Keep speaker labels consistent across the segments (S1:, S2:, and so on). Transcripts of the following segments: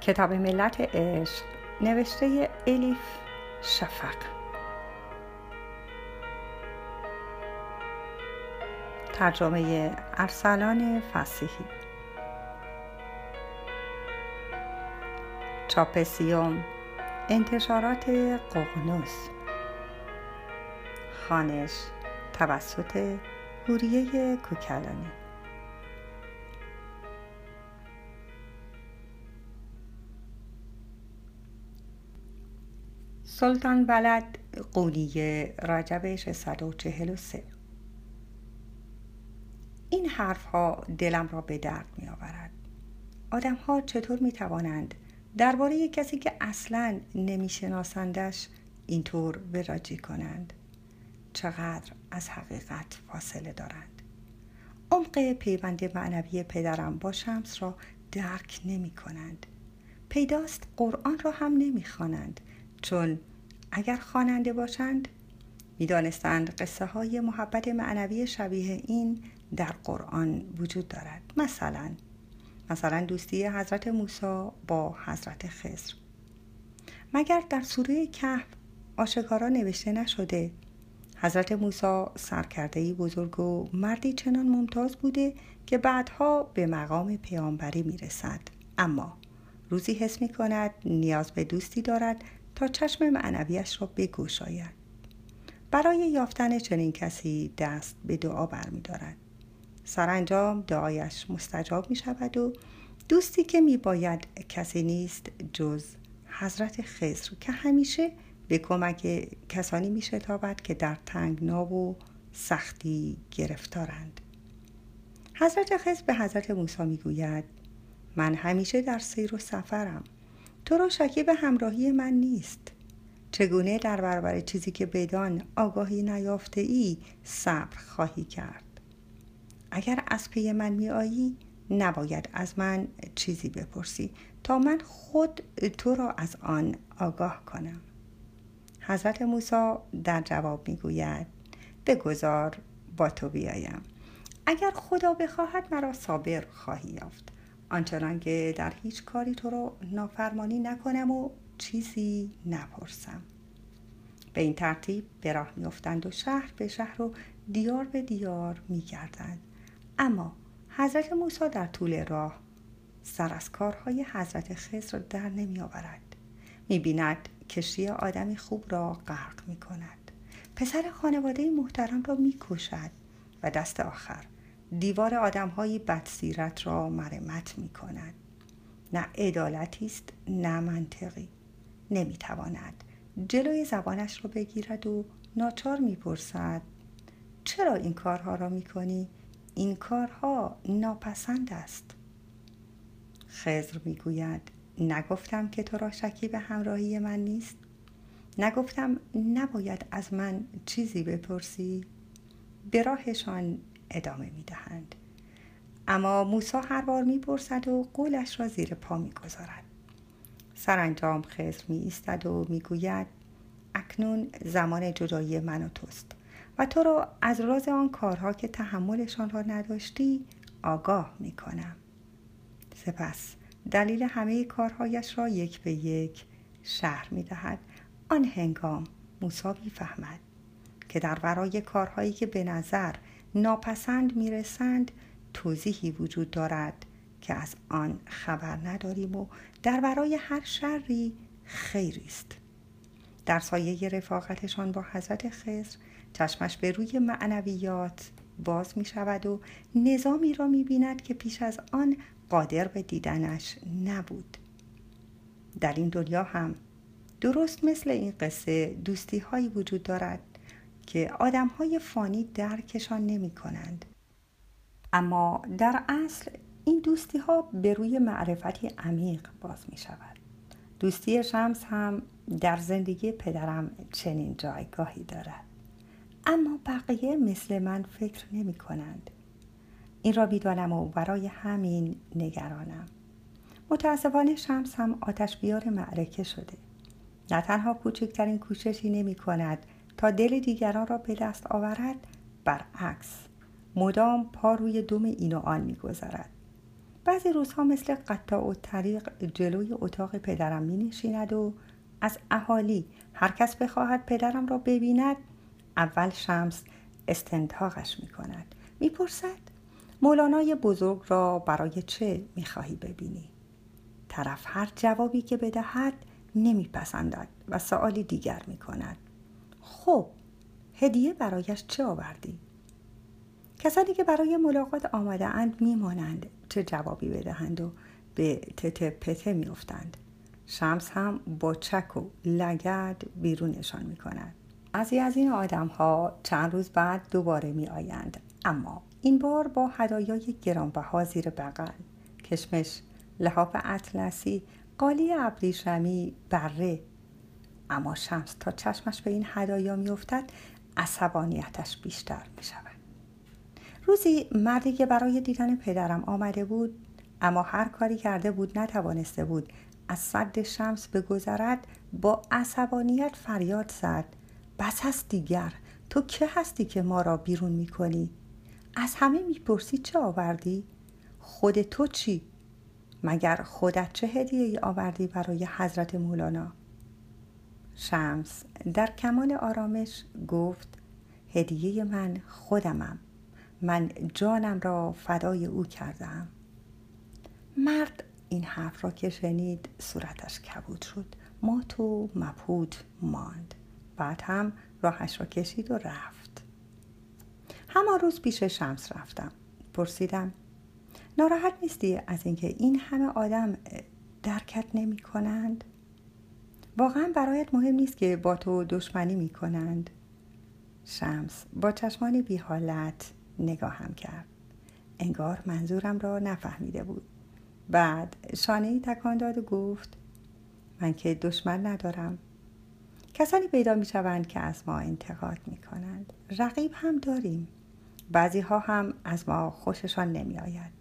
S1: کتاب ملت عشق نوشته الیف شفق. ترجمه ارسلان فسیحی. چاپسیوم انتشارات ققنوس. خانش توسط هوریه کوکلانی. سلطان ولد قولیه رجب 643 این حرف ها دلم را به درد می آورد آدم ها چطور می توانند درباره کسی که اصلا نمی شناسندش اینطور وراجی کنند؟ چقدر از حقیقت فاصله دارند؟ عمق پیوند معنوی پدرم با شمس را درک نمی کنند پیداست قرآن را هم نمی خوانند چون اگر خواننده باشند می‌دانستند قصه های محبت معنوی شبیه این در قرآن وجود دارد. مثلا مثلا دوستی حضرت موسی با حضرت خضر. مگر در سوره کهف آشکارا نوشته نشده حضرت موسی سرکرده بزرگ و مردی چنان ممتاز بوده که بعدها به مقام پیامبری می‌رسد؟ اما روزی حس می کند نیاز به دوستی دارد تا چشم معنویش را بگشاید. برای یافتن چنین کسی دست به دعا برمیدارد. سرانجام دعایش مستجاب می شود و دوستی که می باید کسی نیست جز حضرت خضر که همیشه به کمک کسانی می شتابد که در تنگنا و سختی گرفتارند. حضرت خضر به حضرت موسی می گوید من همیشه در سیر و سفرم. تو را شکیب همراهی من نیست. چگونه در برابر چیزی که بدان آگاهی نیافته ای صبر خواهی کرد؟ اگر از پی من می آیی نباید از من چیزی بپرسی تا من خود تو را از آن آگاه کنم. حضرت موسی در جواب می گوید بگذار با تو بیایم. اگر خدا بخواهد مرا صابر خواهی یافت. آنچنان که در هیچ کاری تو رو نافرمانی نکنم و چیزی نپرسم. به این ترتیب به راه میافتند و شهر به شهر و دیار به دیار میگردند. اما حضرت موسی در طول راه سر از کارهای حضرت خضر در نمی آورد می بیند کشتی آدمی خوب را غرق می کند پسر خانواده محترم را می کشد و دست آخر دیوار آدمهایی بدسیرت را مرمت می کند نه عدالتی است نه منطقی. نمی‌تواند جلوی زبانش را بگیرد و ناچار می‌پرسد چرا این کارها را می‌کنی؟ این کارها ناپسند است. خزر می‌گوید نگفتم که تو را شکی به همراهی من نیست. نگفتم نباید از من چیزی بپرسی. به راهشان ادامه می دهند. اما موسا هر بار می پرسد و قولش را زیر پا می گذارد. سرانجام خزر می ایستد و می گوید اکنون زمان جدایی من و توست و تو را از راز آن کارها که تحملشان را نداشتی آگاه می کنم. سپس دلیل همه کارهایش را یک به یک شهر می دهد. آن هنگام موسا فهمد که در ورای کارهایی که به نظر ناپسند می‌رسند توضیحی وجود دارد که از آن خبر نداریم و در برای هر شری خیری است. در سایه رفاقتشان با حضرت خضر چشمش به روی معنویات باز می شود و نظامی را می بیند که پیش از آن قادر به دیدنش نبود. در این دنیا هم درست مثل این قصه دوستی هایی وجود دارد که آدم های فانی درکشان نمی کنند. اما در اصل این دوستی ها به روی معرفتی عمیق باز می شود. دوستی شمس هم در زندگی پدرم چنین جایگاهی دارد. اما بقیه مثل من فکر نمی کنند. این را بیدانم و برای همین نگرانم. متاسفانه شمس هم آتش بیار معرکه شده. نه تنها کوچکترین کوششی نمی کند تا دل دیگران را به دست آورد برعکس مدام پا روی دم این و آن می‌گذارد بعضی روزها مثل قطع و طریق جلوی اتاق پدرم می نشیند و از اهالی هر کس بخواهد پدرم را ببیند اول شمس استنتاقش می کند می پرسد مولانای بزرگ را برای چه می خواهی ببینی؟ طرف هر جوابی که بدهد نمیپسندد و سوالی دیگر می کند خب هدیه برایش چه آوردی؟ کسانی که برای ملاقات آمده اند میمانند چه جوابی بدهند و به تته پته میافتند. شمس هم با چک و لگد بیرونشان می کند از این آدم ها چند روز بعد دوباره می آیند اما این بار با هدایای گرانبها زیر بغل. کشمش لحاف اطلسی قالی ابریشمی بره اما شمس تا چشمش به این هدایا میافتد عصبانیتش بیشتر می شود روزی مردی که برای دیدن پدرم آمده بود اما هر کاری کرده بود نتوانسته بود از صد شمس بگذرد با عصبانیت فریاد زد. بس هست دیگر تو که هستی که ما را بیرون می‌کنی؟ از همه می‌پرسی چه آوردی؟ خود تو چی؟ مگر خودت چه هدیه ای آوردی برای حضرت مولانا؟ شمس در کمال آرامش گفت هدیه من خودمم. من جانم را فدای او کردم. مرد این حرف را که شنید صورتش کبود شد. مات و مبهوت ماند. بعد هم راهش را کشید و رفت. همان روز پیش شمس رفتم. پرسیدم ناراحت نیستی از اینکه این همه آدم درکت نمی کنند؟ واقعا برایت مهم نیست که با تو دشمنی می کنند؟ شمس با چشمانی بی حالت نگاهم کرد. انگار منظورم را نفهمیده بود. بعد شانه تکان داد و گفت من که دشمن ندارم. کسانی پیدا می شوند که از ما انتقاد می کنند رقیب هم داریم. بعضی ها هم از ما خوششان نمی آید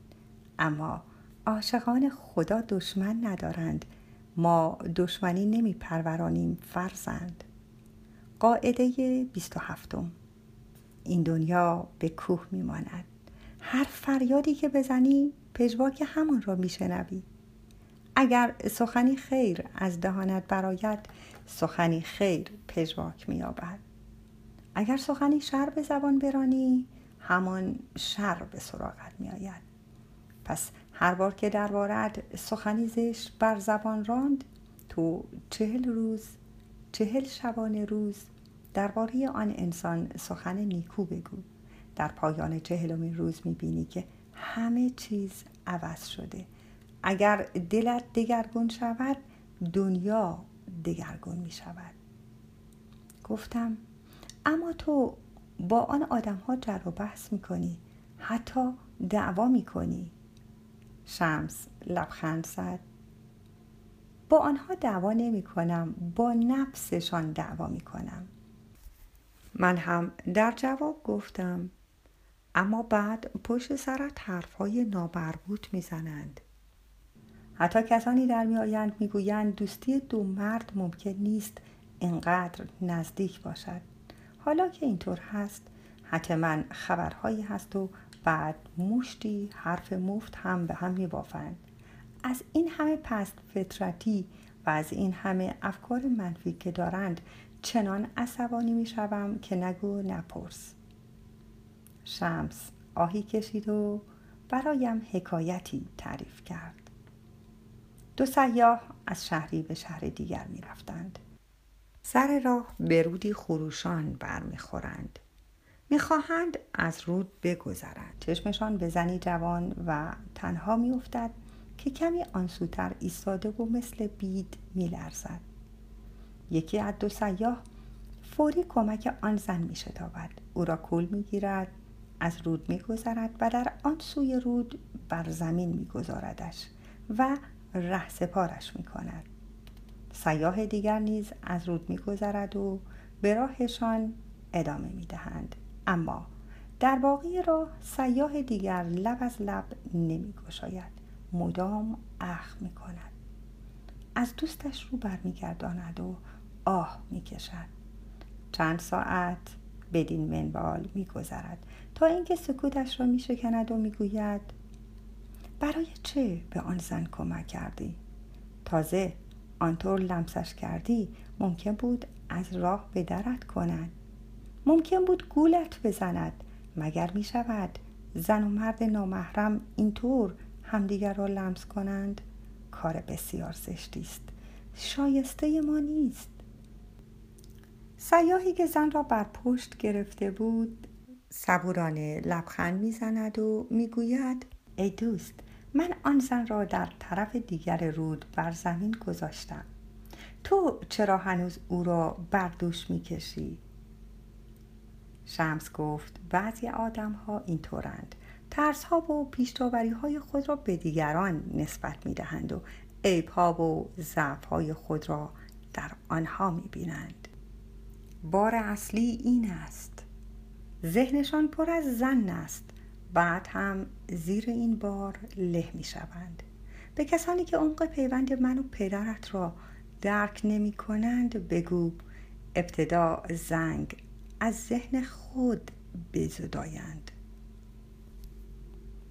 S1: اما عاشقان خدا دشمن ندارند. ما دشمنی نمی پرورانیم فرزند. قاعده 27 این دنیا به کوه میماند. هر فریادی که بزنی پژواک همان را میشنوی. اگر سخنی خیر از دهانت برآید سخنی خیر پژواک مییابد. اگر سخنی شر به زبان برانی همان شر به سراغت میآید. پس هر بار که دربارت سخنی زشت بر زبان راند تو چهل روز چهل شبانه روز درباره آن انسان سخن نیکو بگو. در پایان چهلمین روز می‌بینی که همه چیز عوض شده. اگر دلت دگرگون شود دنیا دگرگون می شود گفتم اما تو با آن آدم ها جر و بحث می کنی حتی دعوا می کنی شمس لبخند زد. با آنها دعوا نمی کنم با نفسشان دعوا می کنم. من هم در جواب گفتم اما بعد پشت سرت حرفهای نابربوط می‌زنند حتی کسانی در میآیند می‌گویند دوستی دو مرد ممکن نیست اینقدر نزدیک باشد. حالا که اینطور هست حتما خبرهایی هست و بعد مشتی حرف مفت هم به هم میبافند. از این همه پست فطرتی و از این همه افکار منفی که دارند چنان عصبانی می شوم که نگو نپرس. شمس آهی کشید و برایم حکایتی تعریف کرد. دو سیاه از شهری به شهر دیگر می رفتند. سر راه به رودی خروشان برمیخورند. می‌خواهند از رود بگذرند. چشمشان به زنی جوان و تنها میافتد که کمی آنسوتر ایستاده و مثل بید میلرزد. یکی از دو سیاه فوری کمک آن زن می شتابد او را کول می گیرد از رود می گذرد و در آن سوی رود بر زمین می گذاردش و ره سپارش می کند سیاه دیگر نیز از رود می گذرد و به راهشان ادامه می دهند اما در باقی راه سیاه دیگر لب از لب نمی گشاید مدام اخ می کند از دوستش رو برمیگرداند و آه می‌کشد. چند ساعت بدین منوال میگذرد تا اینکه سکوتش را میشکند و می‌گوید برای چه به آن زن کمک کردی؟ تازه آنطور لمسش کردی ممکن بود از راه به درت کند. ممکن بود گولت بزند. مگر می شود زن و مرد نامحرم اینطور همدیگر را لمس کنند؟ کار بسیار زشتی است. شایسته ما نیست. سیاهی که زن را بر پشت گرفته بود صبورانه لبخند می‌زند و می‌گوید ای دوست من آن زن را در طرف دیگر رود بر زمین گذاشتم. تو چرا هنوز او را بر دوش می‌کشی؟ شمس گفت بعضی آدم ها اینطورند. ترس ها و پیشتاوری های خود را به دیگران نسبت می دهند و عیب ها و ضعف های خود را در آنها می بینند بار اصلی این است. ذهنشان پر از زن است. بعد هم زیر این بار له می شوند به کسانی که عمق پیوند من و پدرت را درک نمی کنند بگو ابتدا زنگ از ذهن خود بزدایند